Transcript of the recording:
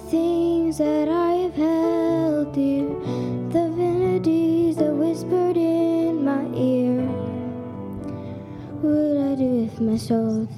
The things that I have held dear, the vanities that whispered in my ear. What would I do if my soul